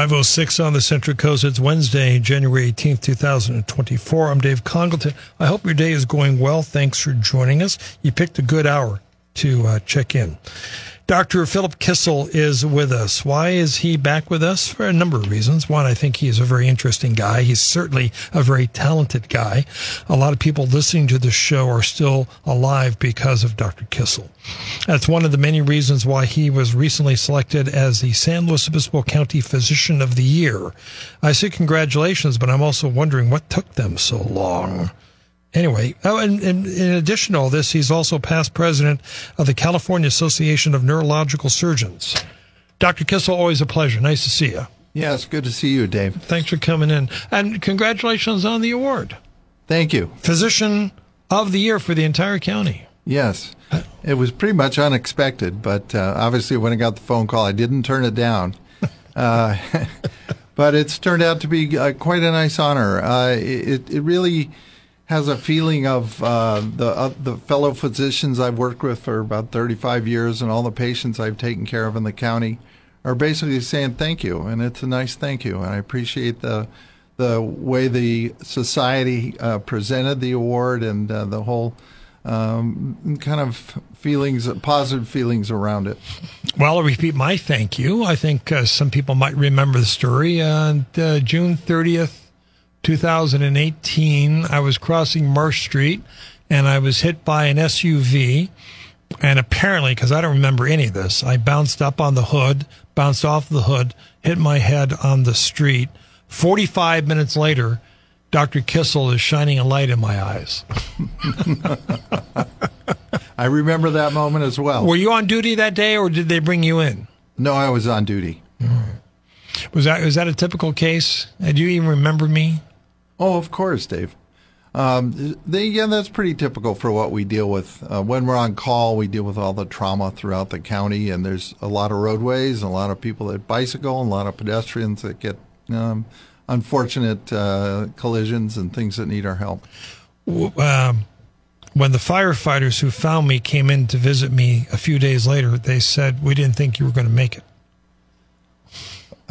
Five oh six on the Central Coast. It's Wednesday, January eighteenth, two thousand and twenty-four. I'm Dave Congleton. I hope your day is going well. Thanks for joining us. You picked a good hour to uh, check in. Dr. Philip Kissel is with us. Why is he back with us? For a number of reasons. One, I think he is a very interesting guy. He's certainly a very talented guy. A lot of people listening to the show are still alive because of Dr. Kissel. That's one of the many reasons why he was recently selected as the San Luis Obispo County Physician of the Year. I say congratulations, but I'm also wondering what took them so long. Anyway, oh, and, and, in addition to all this, he's also past president of the California Association of Neurological Surgeons. Dr. Kissel, always a pleasure. Nice to see you. Yes, good to see you, Dave. Thanks for coming in. And congratulations on the award. Thank you. Physician of the Year for the entire county. Yes. It was pretty much unexpected, but uh, obviously when I got the phone call, I didn't turn it down. Uh, but it's turned out to be uh, quite a nice honor. Uh, it, it really has a feeling of uh, the uh, the fellow physicians I've worked with for about 35 years and all the patients I've taken care of in the county are basically saying thank you, and it's a nice thank you, and I appreciate the the way the society uh, presented the award and uh, the whole um, kind of feelings, positive feelings around it. Well, I'll repeat my thank you. I think uh, some people might remember the story. On uh, June 30th, 2018, I was crossing Marsh Street and I was hit by an SUV. And apparently, because I don't remember any of this, I bounced up on the hood, bounced off the hood, hit my head on the street. 45 minutes later, Dr. Kissel is shining a light in my eyes. I remember that moment as well. Were you on duty that day or did they bring you in? No, I was on duty. Was that was that a typical case? Do you even remember me? Oh, of course, Dave. Um, they, yeah, that's pretty typical for what we deal with. Uh, when we're on call, we deal with all the trauma throughout the county, and there's a lot of roadways, a lot of people that bicycle, and a lot of pedestrians that get um, unfortunate uh, collisions and things that need our help. Um, when the firefighters who found me came in to visit me a few days later, they said, We didn't think you were going to make it.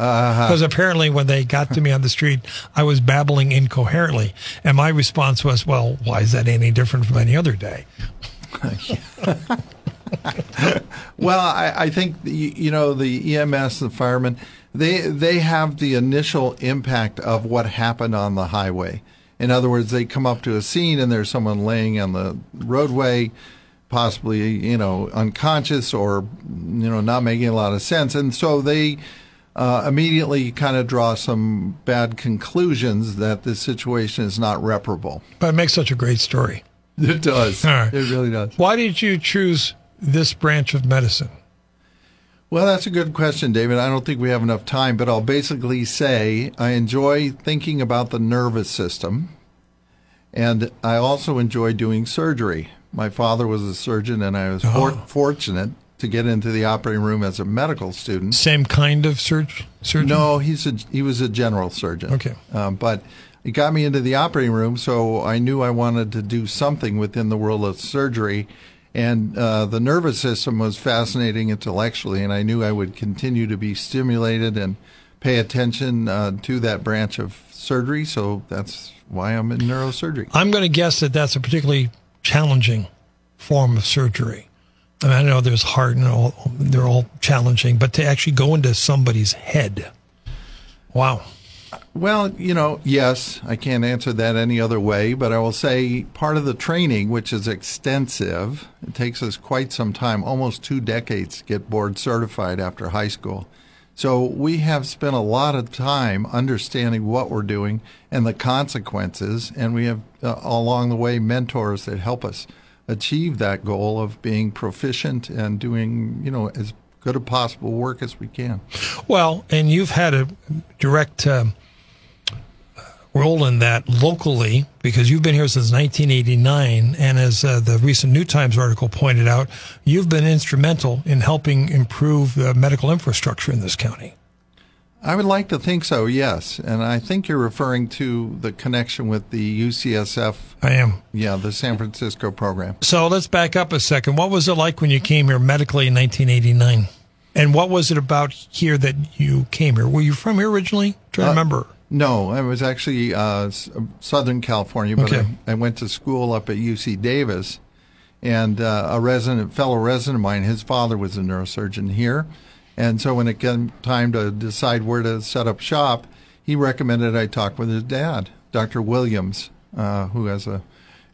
Because uh-huh. apparently, when they got to me on the street, I was babbling incoherently, and my response was, "Well, why is that any different from any other day?" well, I, I, think you know the EMS, the firemen, they they have the initial impact of what happened on the highway. In other words, they come up to a scene and there's someone laying on the roadway, possibly you know unconscious or you know not making a lot of sense, and so they uh, immediately kind of draw some bad conclusions that this situation is not reparable. But it makes such a great story. It does. Right. It really does. Why did you choose this branch of medicine? Well, that's a good question, David. I don't think we have enough time, but I'll basically say I enjoy thinking about the nervous system, and I also enjoy doing surgery. My father was a surgeon, and I was oh. for- fortunate to get into the operating room as a medical student. Same kind of surg- surgeon? No, he's a, he was a general surgeon. Okay. Um, but it got me into the operating room, so I knew I wanted to do something within the world of surgery. And uh, the nervous system was fascinating intellectually, and I knew I would continue to be stimulated and pay attention uh, to that branch of surgery. So that's why I'm in neurosurgery. I'm going to guess that that's a particularly challenging form of surgery. I, mean, I know there's heart and all, they're all challenging, but to actually go into somebody's head, wow. Well, you know, yes, I can't answer that any other way, but I will say part of the training, which is extensive, it takes us quite some time, almost two decades to get board certified after high school. So we have spent a lot of time understanding what we're doing and the consequences, and we have uh, along the way mentors that help us achieve that goal of being proficient and doing, you know, as good a possible work as we can. Well, and you've had a direct um, role in that locally because you've been here since 1989. And as uh, the recent New Times article pointed out, you've been instrumental in helping improve the medical infrastructure in this county. I would like to think so, yes. And I think you're referring to the connection with the UCSF. I am. Yeah, the San Francisco program. So let's back up a second. What was it like when you came here medically in 1989? And what was it about here that you came here? Were you from here originally? Try to uh, remember. No, I was actually uh, Southern California, but okay. I, I, went to school up at UC Davis. And uh, a resident, fellow resident of mine, his father was a neurosurgeon here. And so when it came time to decide where to set up shop, he recommended I talk with his dad, Dr. Williams, uh, who has a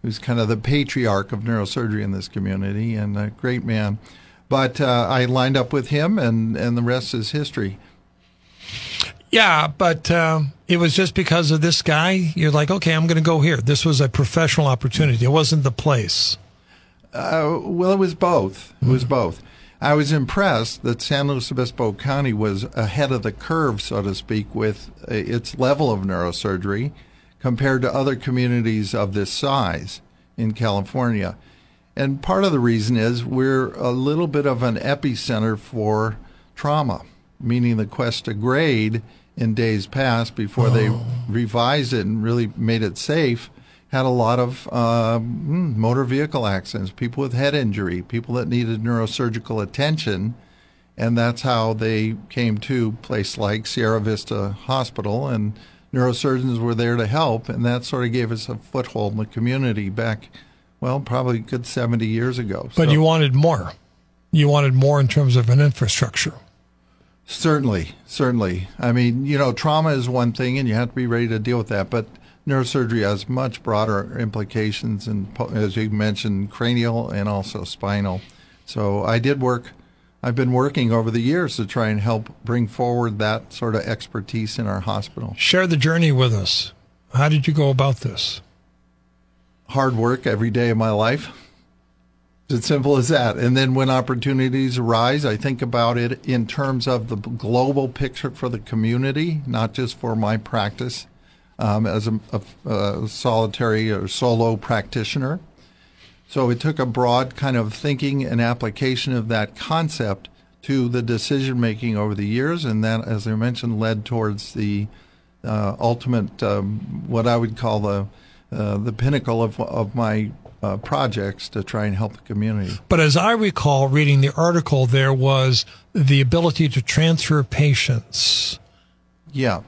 who's kind of the patriarch of neurosurgery in this community and a great man. But uh, I lined up with him, and, and the rest is history. Yeah, but um, it was just because of this guy. You're like, okay, I'm going to go here. This was a professional opportunity. It wasn't the place. Uh, well, it was both. It was both. I was impressed that San Luis Obispo County was ahead of the curve, so to speak, with uh, its level of neurosurgery compared to other communities of this size in California. And part of the reason is we're a little bit of an epicenter for trauma, meaning the Cuesta Grade in days past before oh. they revised it and really made it safe had a lot of uh, motor vehicle accidents, people with head injury, people that needed neurosurgical attention. And that's how they came to a place like Sierra Vista Hospital, and neurosurgeons were there to help. And that sort of gave us a foothold in the community back, well, probably good 70 years ago. But so, you wanted more. You wanted more in terms of an infrastructure. Certainly, certainly. I mean, you know, trauma is one thing, and you have to be ready to deal with that. But neurosurgery has much broader implications, and as you mentioned, cranial and also spinal. So I did work. I've been working over the years to try and help bring forward that sort of expertise in our hospital. Share the journey with us. How did you go about this? Hard work every day of my life. It's as simple as that. And then when opportunities arise, I think about it in terms of the global picture for the community, not just for my practice um, as a, a, a, solitary or solo practitioner. So it took a broad kind of thinking and application of that concept to the decision making over the years, and that, as I mentioned, led towards the uh, ultimate, um, what I would call the uh, the pinnacle of of my uh, projects to try and help the community. But as I recall reading the article, there was the ability to transfer patients. Yeah.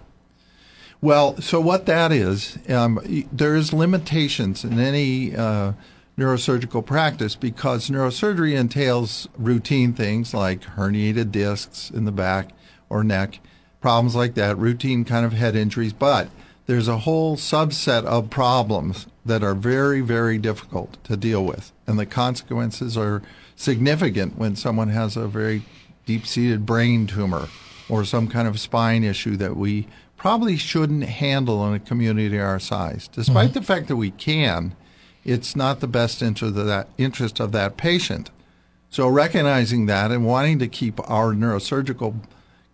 Well, so what that is, um, there is limitations in any uh, neurosurgical practice because neurosurgery entails routine things like herniated discs in the back or neck, problems like that, routine kind of head injuries. But there's a whole subset of problems that are very, very difficult to deal with, and the consequences are significant when someone has a very deep-seated brain tumor or some kind of spine issue that we probably shouldn't handle in a community our size. Despite mm-hmm. the fact that we can, it's not the best interest of that patient. So recognizing that and wanting to keep our neurosurgical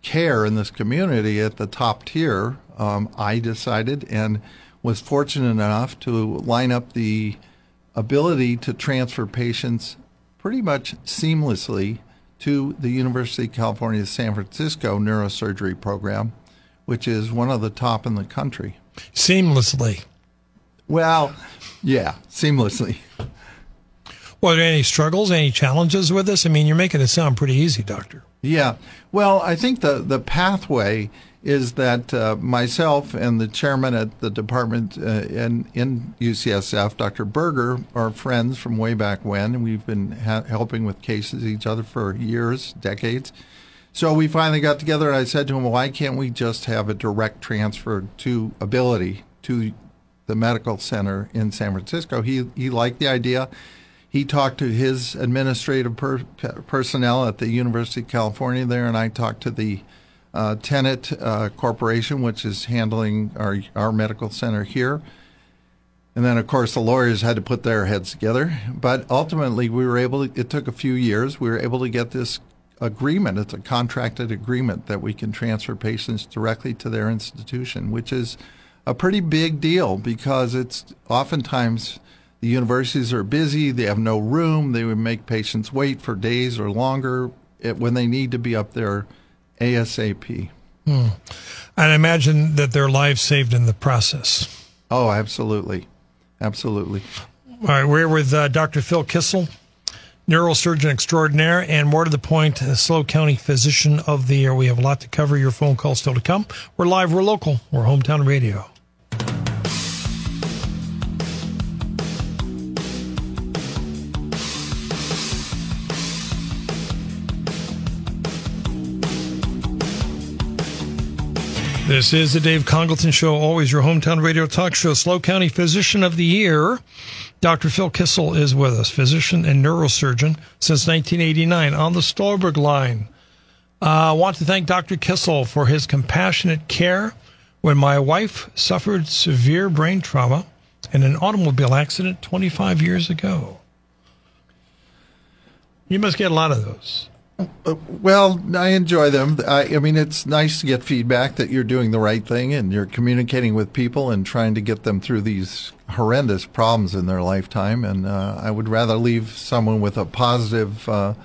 care in this community at the top tier, um, I decided and was fortunate enough to line up the ability to transfer patients pretty much seamlessly to the University of California San Francisco neurosurgery program which is one of the top in the country. Seamlessly. Well, yeah, seamlessly. Were there any struggles, any challenges with this? I mean, you're making it sound pretty easy, Doctor. Yeah. Well, I think the, the pathway is that uh, myself and the chairman at the department uh, in, in UCSF, Dr. Berger, are friends from way back when. We've been ha- helping with cases each other for years, decades. So we finally got together, and I said to him, "Why can't we just have a direct transfer to ability to the medical center in San Francisco?" He he liked the idea. He talked to his administrative per, personnel at the University of California there, and I talked to the uh, Tenet uh, Corporation, which is handling our our medical center here. And then, of course, the lawyers had to put their heads together. But ultimately, we were able. To, it took a few years. We were able to get this agreement. It's a contracted agreement that we can transfer patients directly to their institution, which is a pretty big deal because it's oftentimes the universities are busy, they have no room, they would make patients wait for days or longer when they need to be up there ASAP. Hmm. And I imagine that their lives saved in the process. Oh, absolutely. Absolutely. All right, we're with uh, Dr. Phil Kissel, neurosurgeon extraordinaire, and more to the point, SLO County Physician of the Year. We have a lot to cover. Your phone call still to come. We're live, we're local, we're hometown radio. This is the Dave Congleton Show, always your hometown radio talk show. SLO County Physician of the Year. Dr. Phil Kissel is with us, physician and neurosurgeon since 1989 on the Stolberg line. Uh, I want to thank Dr. Kissel for his compassionate care when my wife suffered severe brain trauma in an automobile accident 25 years ago. You must get a lot of those. Well, I enjoy them. I, I, mean, it's nice to get feedback that you're doing the right thing and you're communicating with people and trying to get them through these horrendous problems in their lifetime. And uh, I would rather leave someone with a positive uh,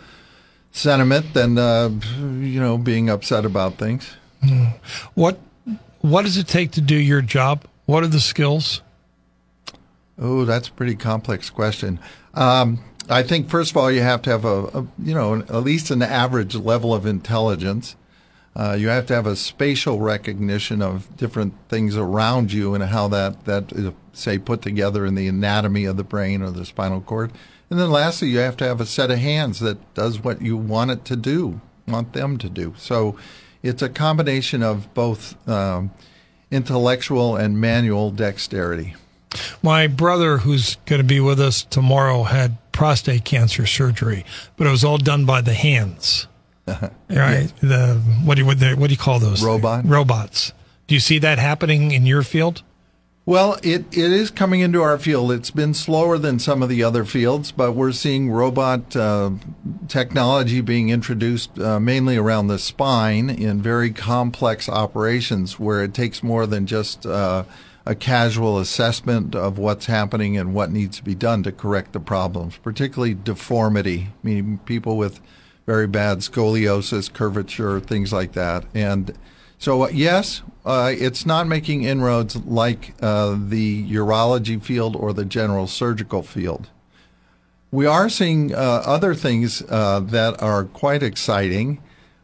sentiment than uh, you know being upset about things. Mm. What What does it take to do your job? What are the skills? Oh, that's a pretty complex question. Um, I think first of all you have to have a, a you know at least an average level of intelligence. Uh, you have to have a spatial recognition of different things around you and how that that is say put together in the anatomy of the brain or the spinal cord. And then lastly, you have to have a set of hands that does what you want it to do, want them to do. So it's a combination of both um, intellectual and manual dexterity. My brother, who's going to be with us tomorrow, had prostate cancer surgery, but it was all done by the hands. right? The what do you what, the, what do you call those? Robot robots. Do you see that happening in your field? Well, it, it is coming into our field. It's been slower than some of the other fields, but we're seeing robot uh, technology being introduced uh, mainly around the spine in very complex operations where it takes more than just uh, a casual assessment of what's happening and what needs to be done to correct the problems, particularly deformity, meaning people with very bad scoliosis, curvature, things like that. And so, uh, yes, uh, it's not making inroads like uh, the urology field or the general surgical field. We are seeing uh, other things uh, that are quite exciting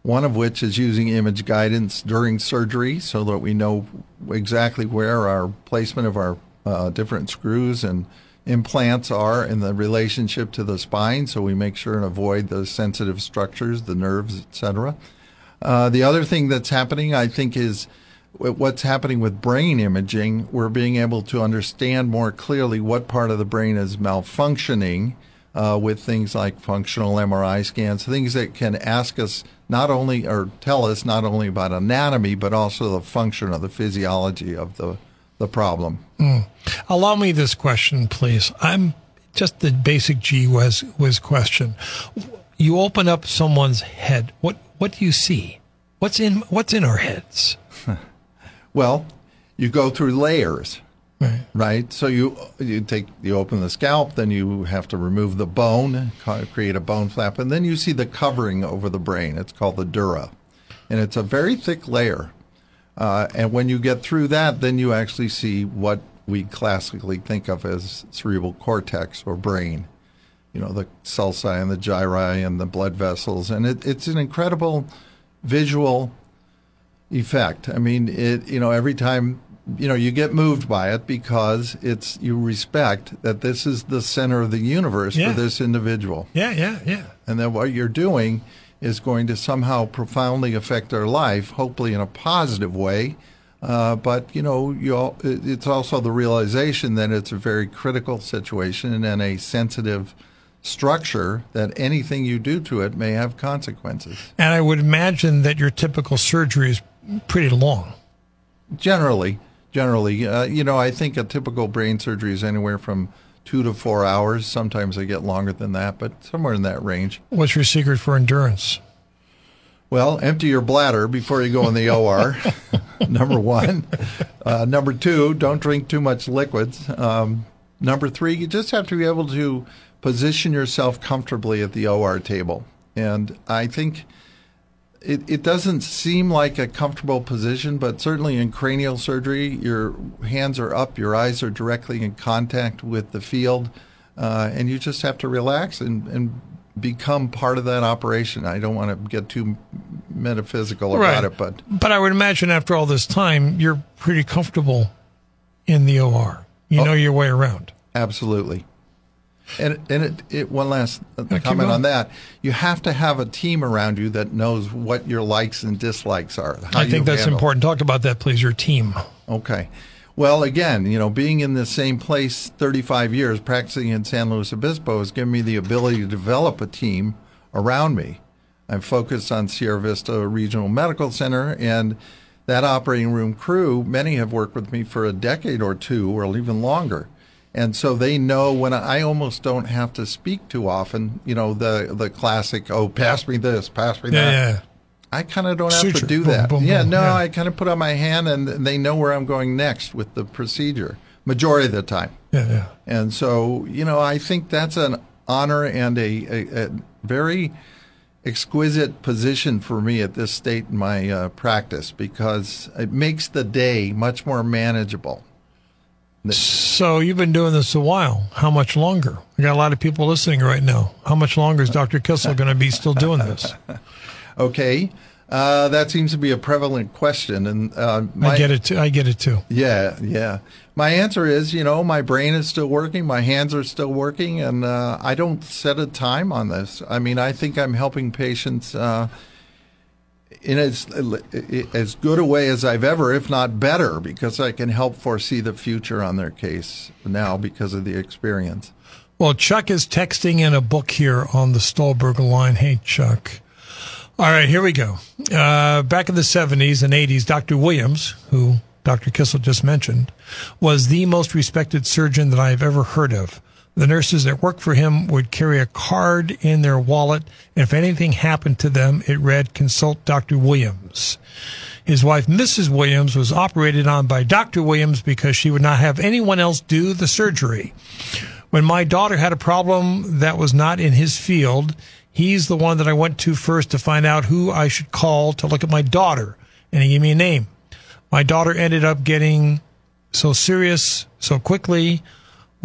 one of which is using image guidance during surgery so that we know exactly where our placement of our uh, different screws and implants are in the relationship to the spine so we make sure and avoid those sensitive structures, the nerves, etc. Uh, the other thing that's happening, I think, is what's happening with brain imaging. We're being able to understand more clearly what part of the brain is malfunctioning uh, with things like functional MRI scans, things that can ask us not only or tell us not only about anatomy but also the function of the physiology of the the problem. Mm. Allow me this question, please. I'm just the basic G was whiz question. You open up someone's head. What what do you see? What's in what's in our heads? well, you go through layers. Right. right. So you you take you open the scalp, then you have to remove the bone, create a bone flap, and then you see the covering over the brain. It's called the dura, and it's a very thick layer. Uh, and when you get through that, then you actually see what we classically think of as cerebral cortex or brain. You know, the sulci and the gyri and the blood vessels, and it, it's an incredible visual effect. I mean, it you know every time you know you get moved by it because it's you respect that this is the center of the universe yeah. for this individual. Yeah, yeah, yeah. And then what you're doing is going to somehow profoundly affect their life, hopefully in a positive way. Uh, but you know, you all, it's also the realization that it's a very critical situation and a sensitive structure that anything you do to it may have consequences. And I would imagine that your typical surgery is pretty long. Generally, generally. Uh, you know, I think a typical brain surgery is anywhere from two to four hours. Sometimes they get longer than that, but somewhere in that range. What's your secret for endurance? Well, empty your bladder before you go in the OR. number one. Uh, number two, don't drink too much liquids. Um, number three, you just have to be able to position yourself comfortably at the OR table. And I think it, it doesn't seem like a comfortable position, but certainly in cranial surgery, your hands are up, your eyes are directly in contact with the field, uh, and you just have to relax and, and become part of that operation. I don't want to get too metaphysical about Right. it, but But I would imagine after all this time, you're pretty comfortable in the OR. You Oh. know your way around. absolutely. And and it, it one last uh, keep comment on that. You have to have a team around you that knows what your likes and dislikes are. I think that's handle. important. Talk about that, please. Your team. Okay. Well, again, you know, being in the same place 35 years, practicing in San Luis Obispo, has given me the ability to develop a team around me. I'm focused on Sierra Vista Regional Medical Center, and that operating room crew, many have worked with me for a decade or two, or even longer. And so they know when I, I almost don't have to speak too often, you know, the, the classic, oh, pass me this, pass me that. Yeah. I kind of don't have Suture. to do Boom, that. boom, yeah, boom. no, Yeah. I kind of put on my hand and they know where I'm going next with the procedure, majority of the time. Yeah, yeah. And so, you know, I think that's an honor and a, a, a very exquisite position for me at this state in my uh, practice because it makes the day much more manageable. So you've been doing this a while. How much longer? We got a lot of people listening right now. How much longer is Dr. Kissel going to be still doing this? Okay. Uh, that seems to be a prevalent question. And uh, my, I get it too. I get it too. Yeah, yeah. My answer is, you know, my brain is still working, my hands are still working, and uh, I don't set a time on this. I mean, I think I'm helping patients uh, in as as good a way as I've ever, if not better, because I can help foresee the future on their case now because of the experience. Well, Chuck is texting in a book here on the Stolberg line. Hey, Chuck. All right, here we go. Uh, back in the 70s and 80s, Dr. Williams, who Dr. Kissel just mentioned, was the most respected surgeon that I've ever heard of. The nurses that worked for him would carry a card in their wallet, and if anything happened to them, it read, Consult Dr. Williams. His wife, Mrs. Williams, was operated on by Dr. Williams because she would not have anyone else do the surgery. When my daughter had a problem that was not in his field, he's the one that I went to first to find out who I should call to look at my daughter, and he gave me a name. My daughter ended up getting so serious so quickly,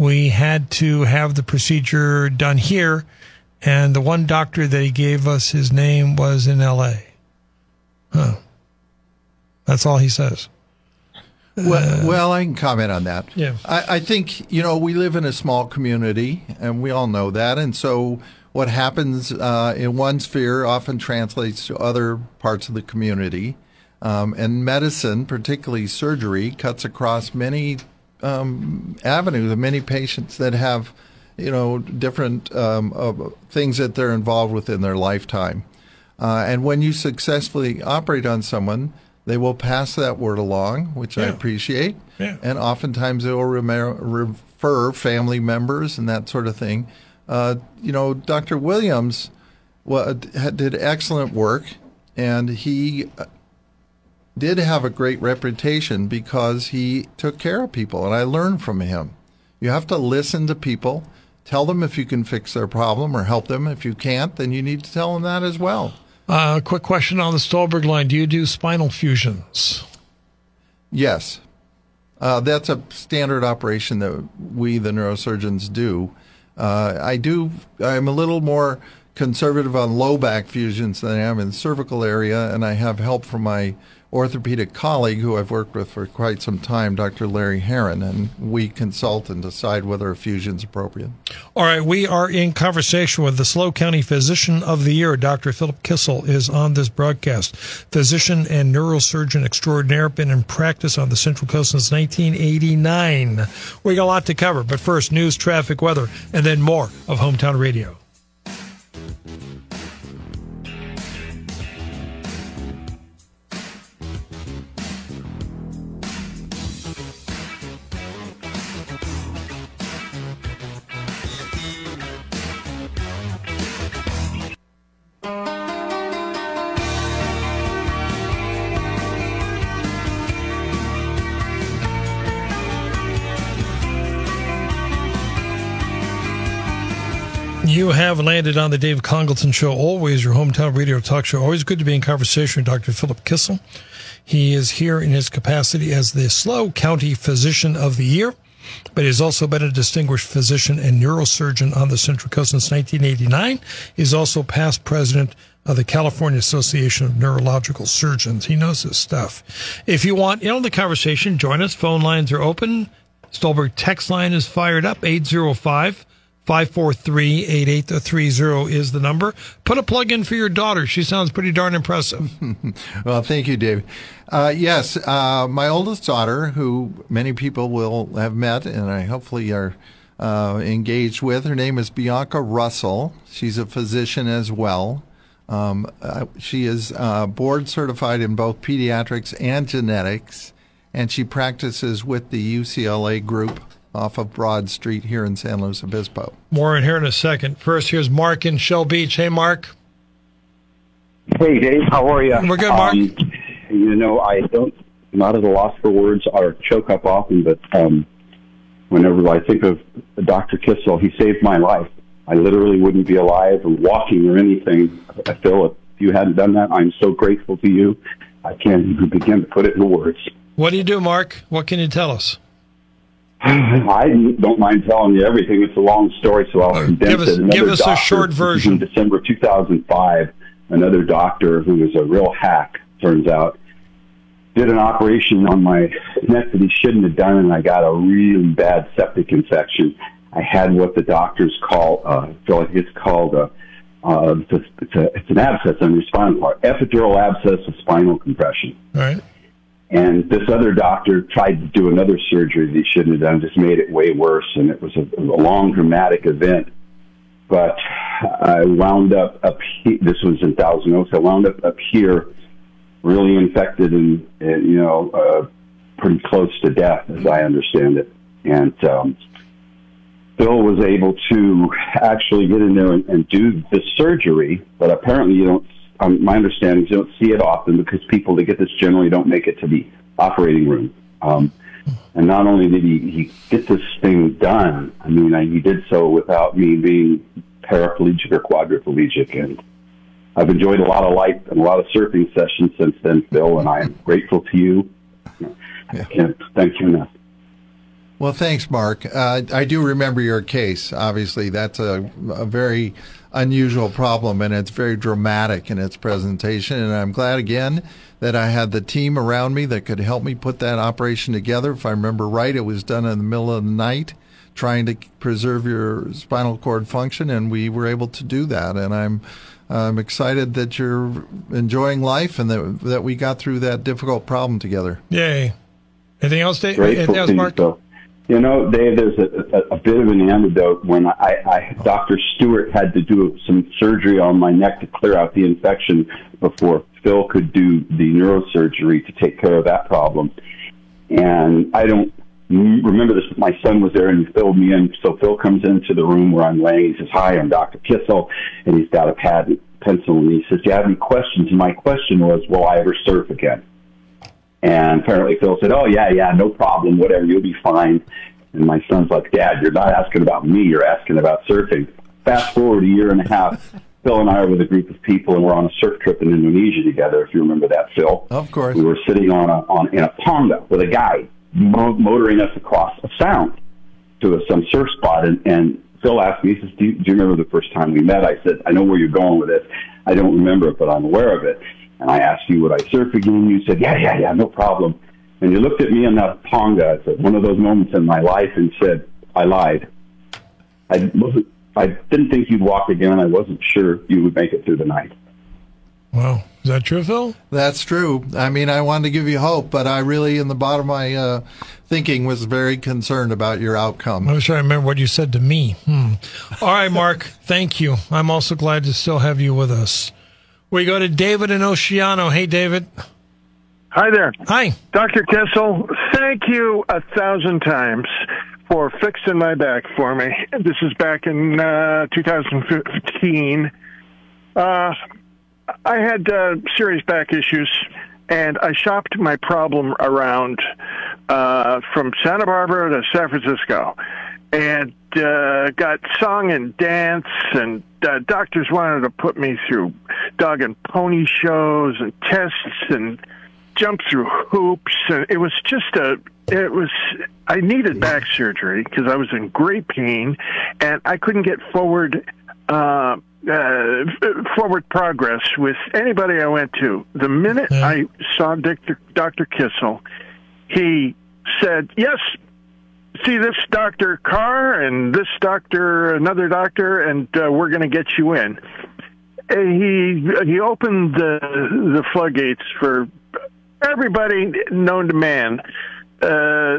we had to have the procedure done here, and the one doctor that he gave us his name was in L.A. Huh. That's all he says. Well, well, I can comment on that. Yeah. I, I think you know we live in a small community, and we all know that. And so, what happens uh, in one sphere often translates to other parts of the community. Um, and medicine, particularly surgery, cuts across many um, avenues. Many patients that have, you know, different um, uh, things that they're involved with in their lifetime. Uh, and when you successfully operate on someone, they will pass that word along, which I appreciate. Yeah. And oftentimes they will remer- refer family members and that sort of thing. Uh, you know, Dr. Williams wa- did excellent work, and he did have a great reputation because he took care of people, and I learned from him. You have to listen to people, tell them if you can fix their problem or help them. If you can't, then you need to tell them that as well. Uh, quick question on the Stolberg line. Do you do spinal fusions? Yes. Uh, that's a standard operation that we, the neurosurgeons, do. Uh, I do, I'm a little more conservative on low back fusions than I am in the cervical area, and I have help from my orthopedic colleague who I've worked with for quite some time, Dr. Larry Heron, and we consult and decide whether a fusion is appropriate. All right, we are in conversation with the SLO County Physician of the Year. Dr. Philip Kissel is on this broadcast. Physician and neurosurgeon extraordinaire, been in practice on the Central Coast since 1989. We got a lot to cover, but first, news, traffic, weather, and then more of Hometown Radio. You have landed on the Dave Congleton Show, always your hometown radio talk show. Always good to be in conversation with Dr. Philip Kissel. He is here in his capacity as the SLO County Physician of the Year, but he's also been a distinguished physician and neurosurgeon on the Central Coast since 1989. He's also past president of the California Association of Neurological Surgeons. He knows his stuff. If you want in on the conversation, join us. Phone lines are open. Stolberg text line is fired up, 805- 543 8830 is the number. Put a plug in for your daughter. She sounds pretty darn impressive. well, thank you, David. Uh, yes, uh, my oldest daughter, who many people will have met and I hopefully are uh, engaged with, her name is Bianca Russell. She's a physician as well. Um, uh, she is uh, board certified in both pediatrics and genetics, and she practices with the UCLA group off of Broad Street here in San Luis Obispo. More in here in a second. First, here's Mark in Shell Beach. Hey, Mark. Hey, Dave. How are you? We're good, Mark. Um, you know, I don't, not at a loss for words or choke up often, but um, whenever I think of Dr. Kissel, he saved my life. I literally wouldn't be alive or walking or anything. I feel if you hadn't done that, I'm so grateful to you. I can't even begin to put it in words. What do you do, Mark? What can you tell us? I don't mind telling you everything. It's a long story, so I'll condense give us, it. Another give us a short version. In December 2005, another doctor who was a real hack, turns out, did an operation on my neck that he shouldn't have done, and I got a really bad septic infection. I had what the doctors call, uh, so it's called a, uh, it's, a, it's, a, it's an abscess on your spinal cord, epidural abscess of spinal compression. All right. And this other doctor tried to do another surgery that he shouldn't have done, just made it way worse. And it was a, a long, dramatic event. But I wound up up here, this was in Thousand Oaks, I wound up up here really infected and, and you know, uh, pretty close to death, as I understand it. And, um, Bill was able to actually get in there and, and do the surgery, but apparently you don't um, my understanding is you don't see it often because people that get this generally don't make it to the operating room. Um, and not only did he, he get this thing done, I mean, I, he did so without me being paraplegic or quadriplegic. And I've enjoyed a lot of life and a lot of surfing sessions since then, Phil, and I am grateful to you. Yeah. I can't thank you enough. Well, thanks, Mark. Uh, I do remember your case. Obviously, that's a, a very unusual problem and it's very dramatic in its presentation. And I'm glad again that I had the team around me that could help me put that operation together. If I remember right, it was done in the middle of the night trying to preserve your spinal cord function and we were able to do that. And I'm, I'm excited that you're enjoying life and that, that we got through that difficult problem together. Yay. Anything else, Dave? Anything else, Mark? You know, Dave, there's a, a, a bit of an antidote when I, I, Dr. Stewart had to do some surgery on my neck to clear out the infection before Phil could do the neurosurgery to take care of that problem. And I don't remember this. My son was there and he filled me in. So Phil comes into the room where I'm laying. He says, "Hi, I'm Dr. Kissel," and he's got a pad and pencil. And he says, "Do you have any questions?" And my question was, "Will I ever surf again?" And apparently Phil said, "Oh yeah, yeah, no problem, whatever, you'll be fine." And my son's like, "Dad, you're not asking about me, you're asking about surfing." Fast forward a year and a half, Phil and I are with a group of people, and we're on a surf trip in Indonesia together. If you remember that, Phil. Of course. We were sitting on a on in a ponga with a guy mo- motoring us across a sound to a, some surf spot, and, and Phil asked me, he says, do you, "Do you remember the first time we met?" I said, "I know where you're going with this. I don't remember it, but I'm aware of it." And I asked you, would I surf again? You said, yeah, yeah, yeah, no problem. And you looked at me in that ponga at one of those moments in my life and said, I lied. I wasn't, I didn't think you'd walk again. I wasn't sure you would make it through the night. Wow. Is that true, Phil? That's true. I mean, I wanted to give you hope, but I really, in the bottom of my uh, thinking, was very concerned about your outcome. I was trying to remember what you said to me. Hmm. All right, Mark. thank you. I'm also glad to still have you with us. We go to David in Oceano. Hey, David. Hi there. Hi. Dr. Kissel, thank you a thousand times for fixing my back for me. This is back in uh, 2015. Uh, I had uh, serious back issues, and I shopped my problem around uh, from Santa Barbara to San Francisco. And uh, got song and dance, and uh, doctors wanted to put me through dog and pony shows and tests and jump through hoops, and it was just a. It was. I needed back surgery because I was in great pain, and I couldn't get forward. Uh, uh, forward progress with anybody I went to. The minute. I saw Dr. Dr. Kissel, he said, "Yes, see this Doctor Carr and this doctor, another doctor, and uh, we're going to get you in." And he he opened the the floodgates for everybody known to man uh,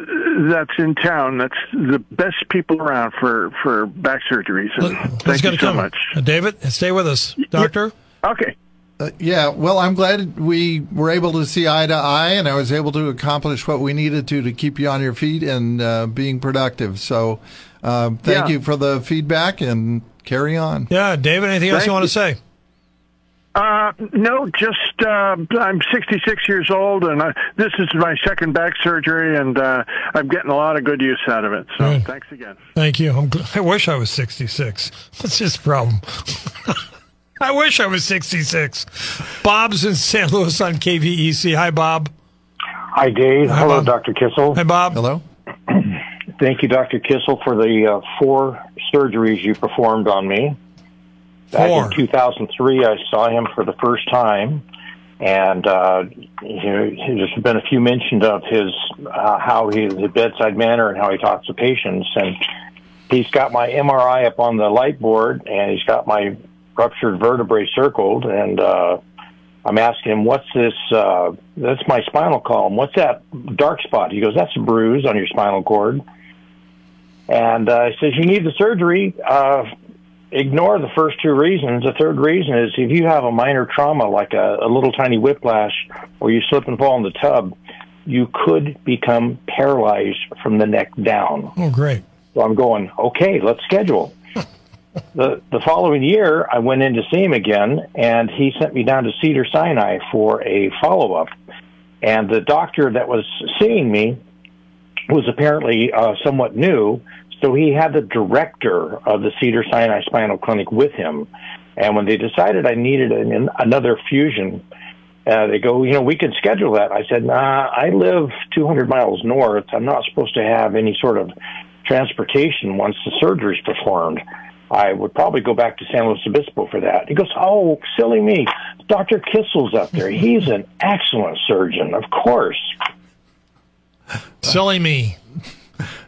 that's in town. That's the best people around for for back surgeries. Let's thank you so coming. much. Uh, David, stay with us, doctor. Okay. Uh, yeah, well, I'm glad we were able to see eye to eye, and I was able to accomplish what we needed to to keep you on your feet and uh, being productive. So, uh, thank Yeah. you for the feedback, and carry on. Yeah, David. Anything else you want you. to say? Uh, no, just uh, I'm 66 years old, and I, this is my second back surgery, and uh, I'm getting a lot of good use out of it. So Good. thanks again. Thank you. I'm, gl- I wish I was 66. What's his problem? I wish I was 66. Bob's in St. Louis on KVEC. Hi, Bob. Hi, Dave. Hi, Hello, Bob. Dr. Kissel. Hi, Bob. Hello. Thank you, Dr. Kissel, for the uh, four surgeries you performed on me. Back Four. in 2003, I saw him for the first time, and uh, you know, there's been a few mentioned of his uh, how he his bedside manner and how he talks to patients, and he's got my MRI up on the light board, and he's got my ruptured vertebrae circled, and uh, I'm asking him, "What's this? Uh, that's my spinal column. What's that dark spot?" He goes, "That's a bruise on your spinal cord." And uh, he says, "You need the surgery." Uh, ignore the first two reasons. The third reason is if you have a minor trauma like a, a little tiny whiplash or you slip and fall in the tub, you could become paralyzed from the neck down. Oh, great. So I'm going, okay, let's schedule. The the following year, I went in to see him again, and he sent me down to Cedar Sinai for a follow up. And the doctor that was seeing me was apparently uh, somewhat new, so he had the director of the Cedar Sinai Spinal Clinic with him. And when they decided I needed an, another fusion, uh, they go, you know, we can schedule that. I said, nah, I live 200 miles north. I'm not supposed to have any sort of transportation once the surgery's performed. I would probably go back to San Luis Obispo for that. He goes, oh, silly me. Dr. Kissel's up there. He's an excellent surgeon, of course. Silly me.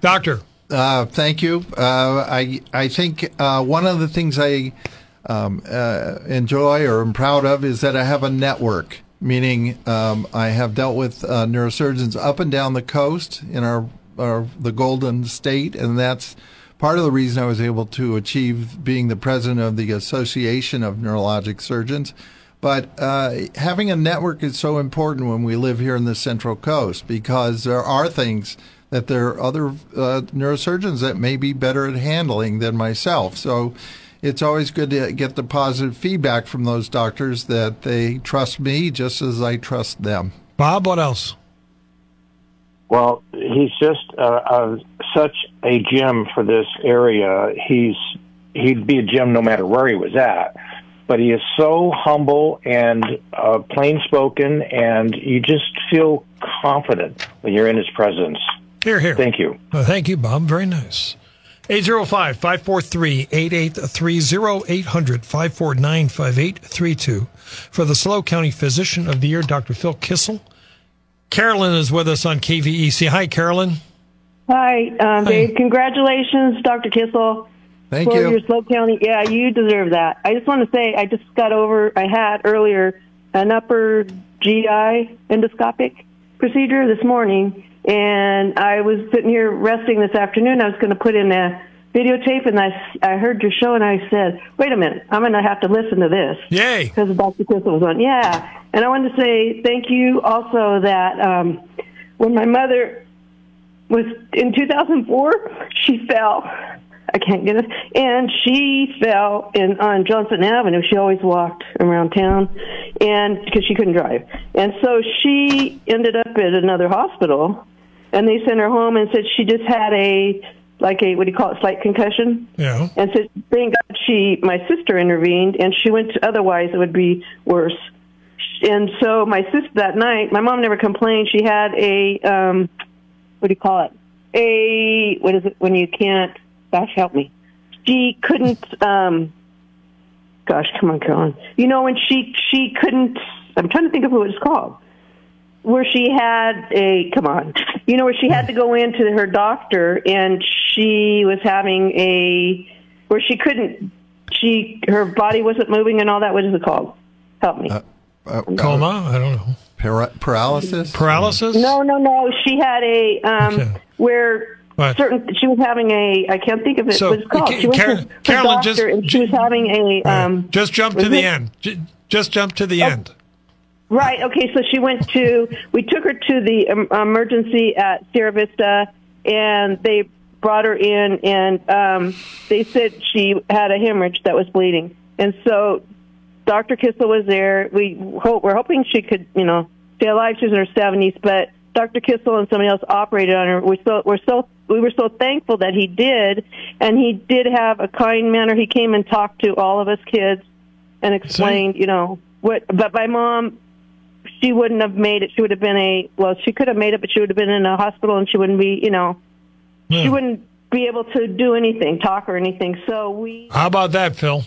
Doctor. Uh, thank you. Uh, I I think uh, one of the things I um, uh, enjoy or am proud of is that I have a network. Meaning, um, I have dealt with uh, neurosurgeons up and down the coast in our, our the Golden State, and that's part of the reason I was able to achieve being the president of the Association of Neurologic Surgeons. But uh, having a network is so important when we live here in the Central Coast because there are things that there are other uh, neurosurgeons that may be better at handling than myself. So it's always good to get the positive feedback from those doctors that they trust me just as I trust them. Bob, what else? Well, he's just uh, uh, such a gem for this area. He's he'd be a gem no matter where he was at. But he is so humble and uh, plain spoken, and you just feel confident when you're in his presence. Here, here. Thank you. Well, thank you, Bob. Very nice. 805 543 8830 800 549 5832. For the SLO County Physician of the Year, Dr. Phil Kissel. Carolyn is with us on KVEC. Hi, Carolyn. Hi, um, Dave. Congratulations, Dr. Kissel. Thank for you. your SLO County. Yeah, you deserve that. I just want to say, I just got over, I had earlier an upper GI endoscopic procedure this morning, and I was sitting here resting this afternoon. I was going to put in a videotape, and I, I heard your show, and I said, wait a minute, I'm going to have to listen to this Yay. because Dr. Kissel was on. Yeah, and I wanted to say thank you also that um, when my mother was in 2004, she fell. I can't get it. And she fell in on Johnson Avenue. She always walked around town, and because she couldn't drive, and so she ended up at another hospital, and they sent her home and said she just had a like a what do you call it, slight concussion. Yeah. And so thank God she, my sister intervened, and she went. To, otherwise, it would be worse. And so my sister that night, my mom never complained. She had a um, what do you call it? A what is it when you can't? Gosh, help me. She couldn't. um Gosh, come on, Carolyn. You know when she she couldn't. I'm trying to think of what it's called where she had a come on you know where she had to go into her doctor and she was having a where she couldn't she her body wasn't moving and all that what is it called help me Uh, uh, Coma? I don't know. para- paralysis. Paralysis? no no no she had a um Okay. where What? certain she was having a i can't think of it So, what it's called Ca- she went Carol- to Carolyn, doctor just- and she was having a um just jump to the it- end. Just jump to the end. Right. Okay. So she went to. We took her to the emergency at Sierra Vista, and they brought her in, and um, they said she had a hemorrhage that was bleeding, and so Dr. Kissel was there. We hope we're hoping she could, you know, stay alive. She's in her seventies, but Dr. Kissel and somebody else operated on her. We're so we're so we were so thankful that he did, and he did have a kind manner. He came and talked to all of us kids and explained, you know, what. But my mom, she wouldn't have made it. She would have been a well. She could have made it, but she would have been in a hospital, and she wouldn't be, you know, she wouldn't be able to do anything, talk or anything. So we. How about that, Phil?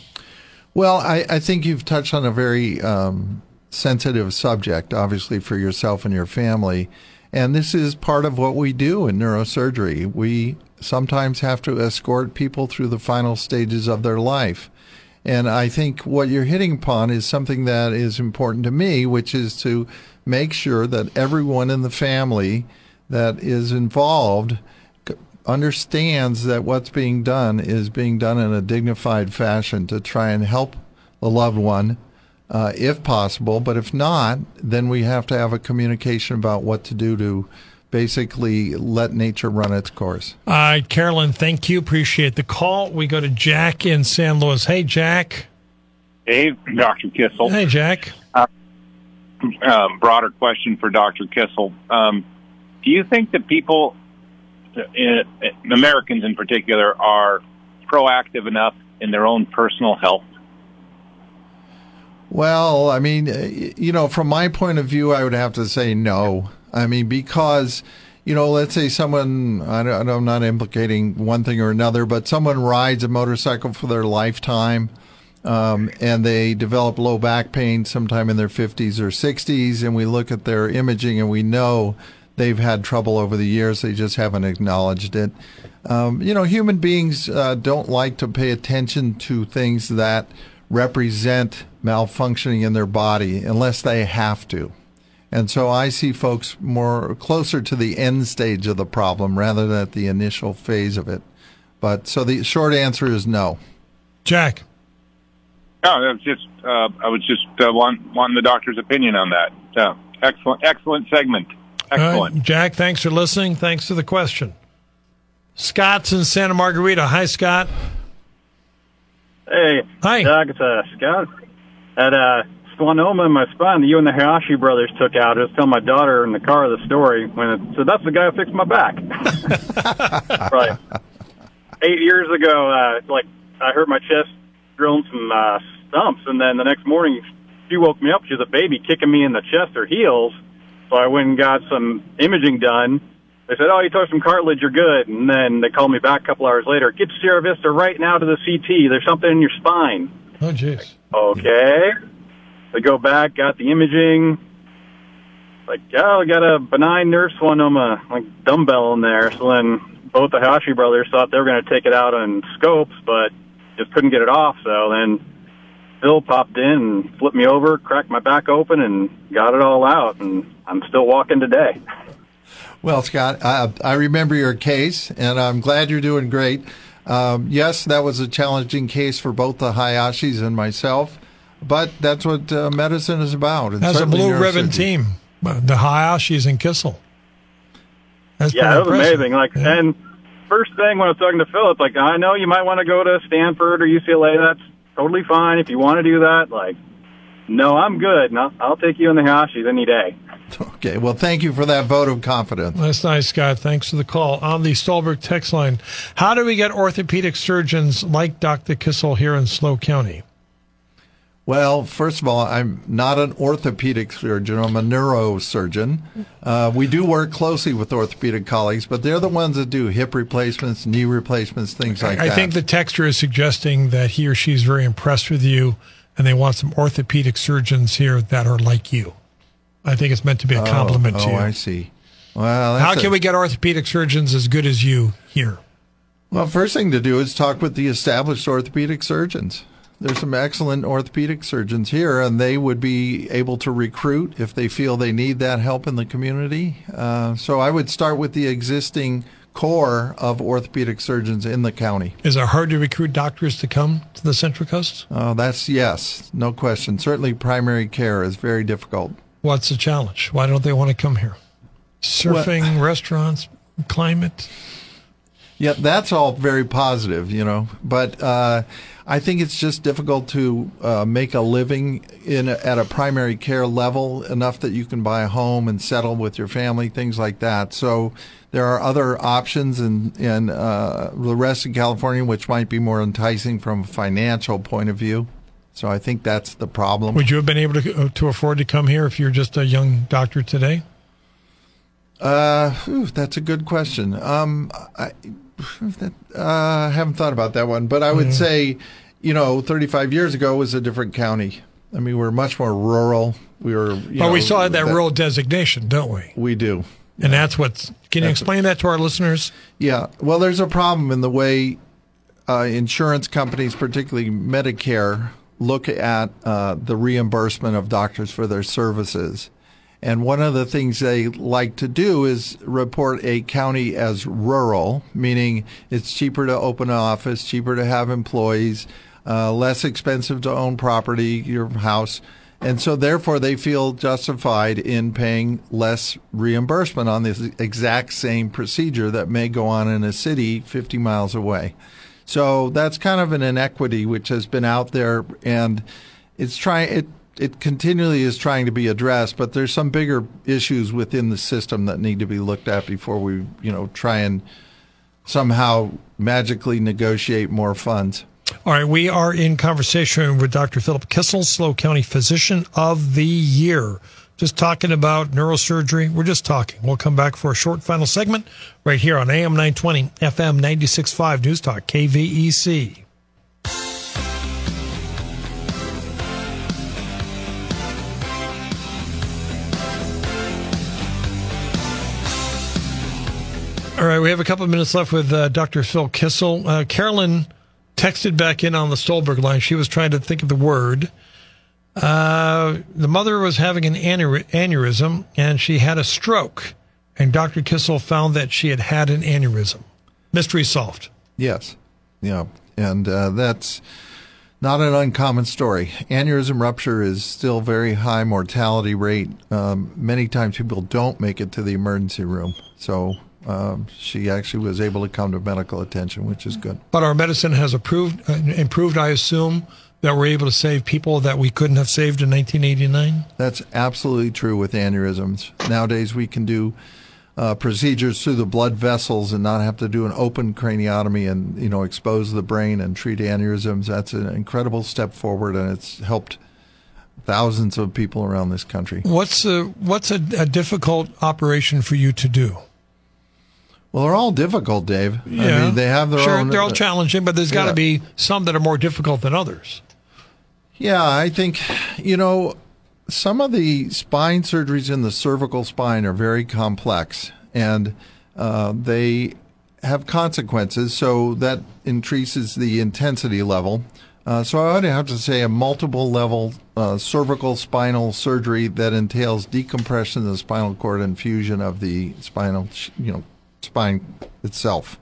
Well, I, I think you've touched on a very um, sensitive subject, obviously, for yourself and your family. And this is part of what we do in neurosurgery. We sometimes have to escort people through the final stages of their life. And I think what you're hitting upon is something that is important to me, which is to make sure that everyone in the family that is involved understands that what's being done is being done in a dignified fashion to try and help the loved one, uh, if possible. But if not, then we have to have a communication about what to do to basically let nature run its course. All right, Carolyn, thank you. Appreciate the call. We go to Jack in San Luis. Hey, Jack. Hey, Dr. Kissel. Hey, Jack. Um, broader question for Dr. Kissel. Um, do you think that people, uh, Americans in particular, are proactive enough in their own personal health? Well, I mean, uh, you know, from my point of view, I would have to say no. I mean, because, you know, let's say someone, I I'm not implicating one thing or another, but someone rides a motorcycle for their lifetime um, and they develop low back pain sometime in their 50s or 60s, and we look at their imaging and we know they've had trouble over the years. They just haven't acknowledged it. Um, you know, human beings uh, don't like to pay attention to things that represent malfunctioning in their body unless they have to. And so I see folks more closer to the end stage of the problem rather than at the initial phase of it. But so the short answer is no. Jack. No, that was just uh, I was just uh, want, wanting the doctor's opinion on that. So excellent, excellent segment. All right, Excellent. Jack, thanks for listening. Thanks for the question. Scott's in Santa Margarita. Hi, Scott. Hey, Hi. Doc, it's uh, Scott. Had a schwannoma in my spine that you and the Hayashi brothers took out. I was telling my daughter in the car the story when it, so that's the guy who fixed my back. right. Eight years ago, uh, like I hurt my chest drilling some uh, stumps, and then the next morning she woke me up. She was a baby kicking me in the chest or heels. So I went and got some imaging done. They said, "Oh, you tore some cartilage. You're good." And then they called me back a couple hours later. Get to Sierra Vista right now to the CT. There's something in your spine. Oh, jeez. Okay. They go back, got the imaging. Like, oh, I got a benign nerve schwannoma, like dumbbell in there. So then both the Hayashi brothers thought they were going to take it out on scopes, but just couldn't get it off. So then Phil popped in and flipped me over, cracked my back open, and got it all out. And I'm still walking today. Well, Scott, I, I remember your case, and I'm glad you're doing great. Um, yes, that was a challenging case for both the Hayashis and myself, but that's what uh, medicine is about. and That's a blue ribbon team. The Hayashis and Kissel. That's yeah, that was impressive. amazing. Like, Yeah. and first thing when I was talking to Philip, like, I know you might want to go to Stanford or UCLA. That's totally fine if you want to do that. Like, no, I'm good. No, I'll take you in the Hayashis any day. Okay. Well, thank you for that vote of confidence. That's nice, Scott. Thanks for the call. On the Stolberg text line, how do we get orthopedic surgeons like Dr. Kissel here in SLO County? Well, first of all, I'm not an orthopedic surgeon. I'm a neurosurgeon. Uh, we do work closely with orthopedic colleagues, but they're the ones that do hip replacements, knee replacements, things like I that. I think the texture is suggesting that he or she is very impressed with you and they want some orthopedic surgeons here that are like you. I think it's meant to be a compliment oh, to you. Oh, I see. Well, How a- can we get orthopedic surgeons as good as you here? Well, first thing to do is talk with the established orthopedic surgeons. There's some excellent orthopedic surgeons here, and they would be able to recruit if they feel they need that help in the community. Uh, so I would start with the existing core of orthopedic surgeons in the county. Is it hard to recruit doctors to come to the Central Coast? Uh, that's yes, no question. Certainly, primary care is very difficult. What's the challenge? Why don't they want to come here? Surfing, restaurants, climate. Yeah, that's all very positive, you know. But uh, I think it's just difficult to uh, make a living in a, at a primary care level enough that you can buy a home and settle with your family, things like that. So there are other options in in uh, the rest of California, which might be more enticing from a financial point of view. So I think that's the problem. Would you have been able to, uh, to afford to come here if you're just a young doctor today? Uh, whew, that's a good question. Um, I, that, uh, I haven't thought about that one, but I would say, you know, 35 years ago was a different county. I mean, we're much more rural. We were, you But we know, still had that rural designation, don't we? We do. And that's what's. Can you That's- explain that to our listeners? Yeah. Well, there's a problem in the way uh, insurance companies, particularly Medicare, look at uh, the reimbursement of doctors for their services. And one of the things they like to do is report a county as rural, meaning it's cheaper to open an office, cheaper to have employees, uh, less expensive to own property, your house. And so, therefore, they feel justified in paying less reimbursement on this exact same procedure that may go on in a city 50 miles away. So that's kind of an inequity which has been out there, and it's trying it. It continually is trying to be addressed, but there's some bigger issues within the system that need to be looked at before we, you know, try and somehow magically negotiate more funds. All right, we are in conversation with Dr. Philip Kissel, SLO County Physician of the Year. Just talking about neurosurgery. We're just talking. We'll come back for a short final segment right here on AM 920, FM 96.5 News Talk, KVEC. All right, we have a couple of minutes left with uh, Dr. Phil Kissel. Uh, Carolyn texted back in on the Stolberg line. She was trying to think of the word. Uh, the mother was having an aneur- aneurysm and she had a stroke. And Dr. Kissel found that she had had an aneurysm. Mystery solved. Yes. Yeah. And uh, that's not an uncommon story. Aneurysm rupture is still very high mortality rate. Um, many times people don't make it to the emergency room. So um, she actually was able to come to medical attention, which is good. But our medicine has approved, uh, improved, I assume, that we're able to save people that we couldn't have saved in 1989. That's absolutely true with aneurysms. Nowadays, we can do uh, procedures through the blood vessels and not have to do an open craniotomy and you know expose the brain and treat aneurysms. That's an incredible step forward, and it's helped thousands of people around this country. What's a, what's a, a difficult operation for you to do? Well, they're all difficult, Dave. I mean, they have their sure, own. they're all challenging, but there's got to Yeah. be some that are more difficult than others. Yeah, I think, you know, some of the spine surgeries in the cervical spine are very complex and uh, they have consequences. So that increases the intensity level. Uh, so I would have to say a multiple level uh, cervical spinal surgery that entails decompression of the spinal cord and fusion of the spinal, you know, spine itself.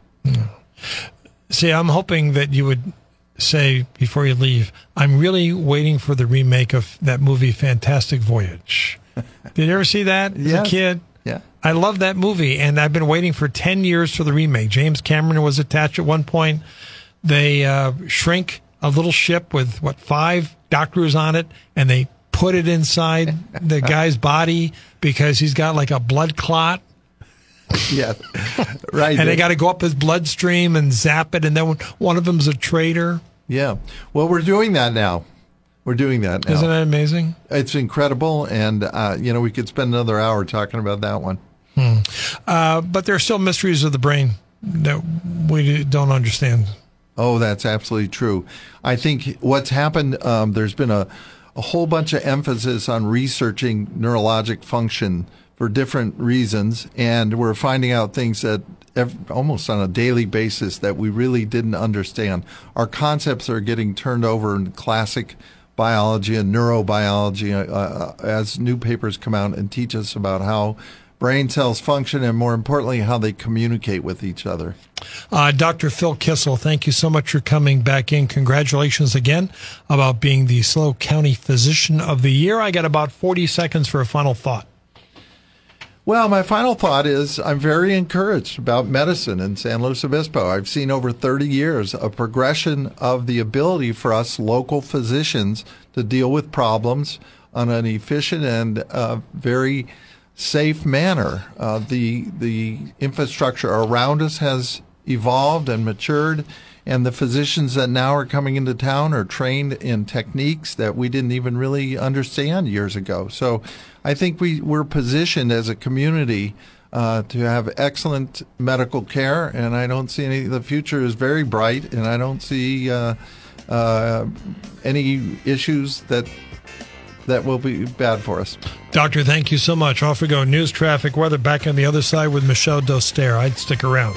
See, I'm hoping that you would say before you leave, I'm really waiting for the remake of that movie, Fantastic Voyage. Did you ever see that as Yes. a kid? Yeah. I love that movie, and I've been waiting for 10 years for the remake. James Cameron was attached at one point. They uh, shrink a little ship with, what, five doctors on it, and they put it inside the guy's body because he's got like a blood clot. yeah, right. and they got to go up his bloodstream and zap it, and then one of them's a traitor. Yeah. Well, we're doing that now. We're doing that now. Isn't that amazing? It's incredible, and uh, you know we could spend another hour talking about that one. Hmm. Uh, but there are still mysteries of the brain that we don't understand. Oh, that's absolutely true. I think what's happened, um, there's been a, a whole bunch of emphasis on researching neurologic function for different reasons, and we're finding out things that every, almost on a daily basis that we really didn't understand. Our concepts are getting turned over in classic biology and neurobiology uh, uh as new papers come out and teach us about how brain cells function and more importantly how they communicate with each other. Uh, Dr. Phil Kissel, thank you so much for coming back in. Congratulations again about being the SLO County Physician of the Year. I got about 40 seconds for a final thought. Well, my final thought is I'm very encouraged about medicine in San Luis Obispo. I've seen over 30 years a progression of the ability for us local physicians to deal with problems on an efficient and uh, very safe manner. Uh, the the infrastructure around us has evolved and matured, and the physicians that now are coming into town are trained in techniques that we didn't even really understand years ago. So, I think we we're positioned as a community. Uh, to have excellent medical care, and I don't see any. The future is very bright, and I don't see uh, uh, any issues that that will be bad for us. Doctor, thank you so much. Off we go. News, traffic, weather. Back on the other side with Michelle Doster. I'd stick around.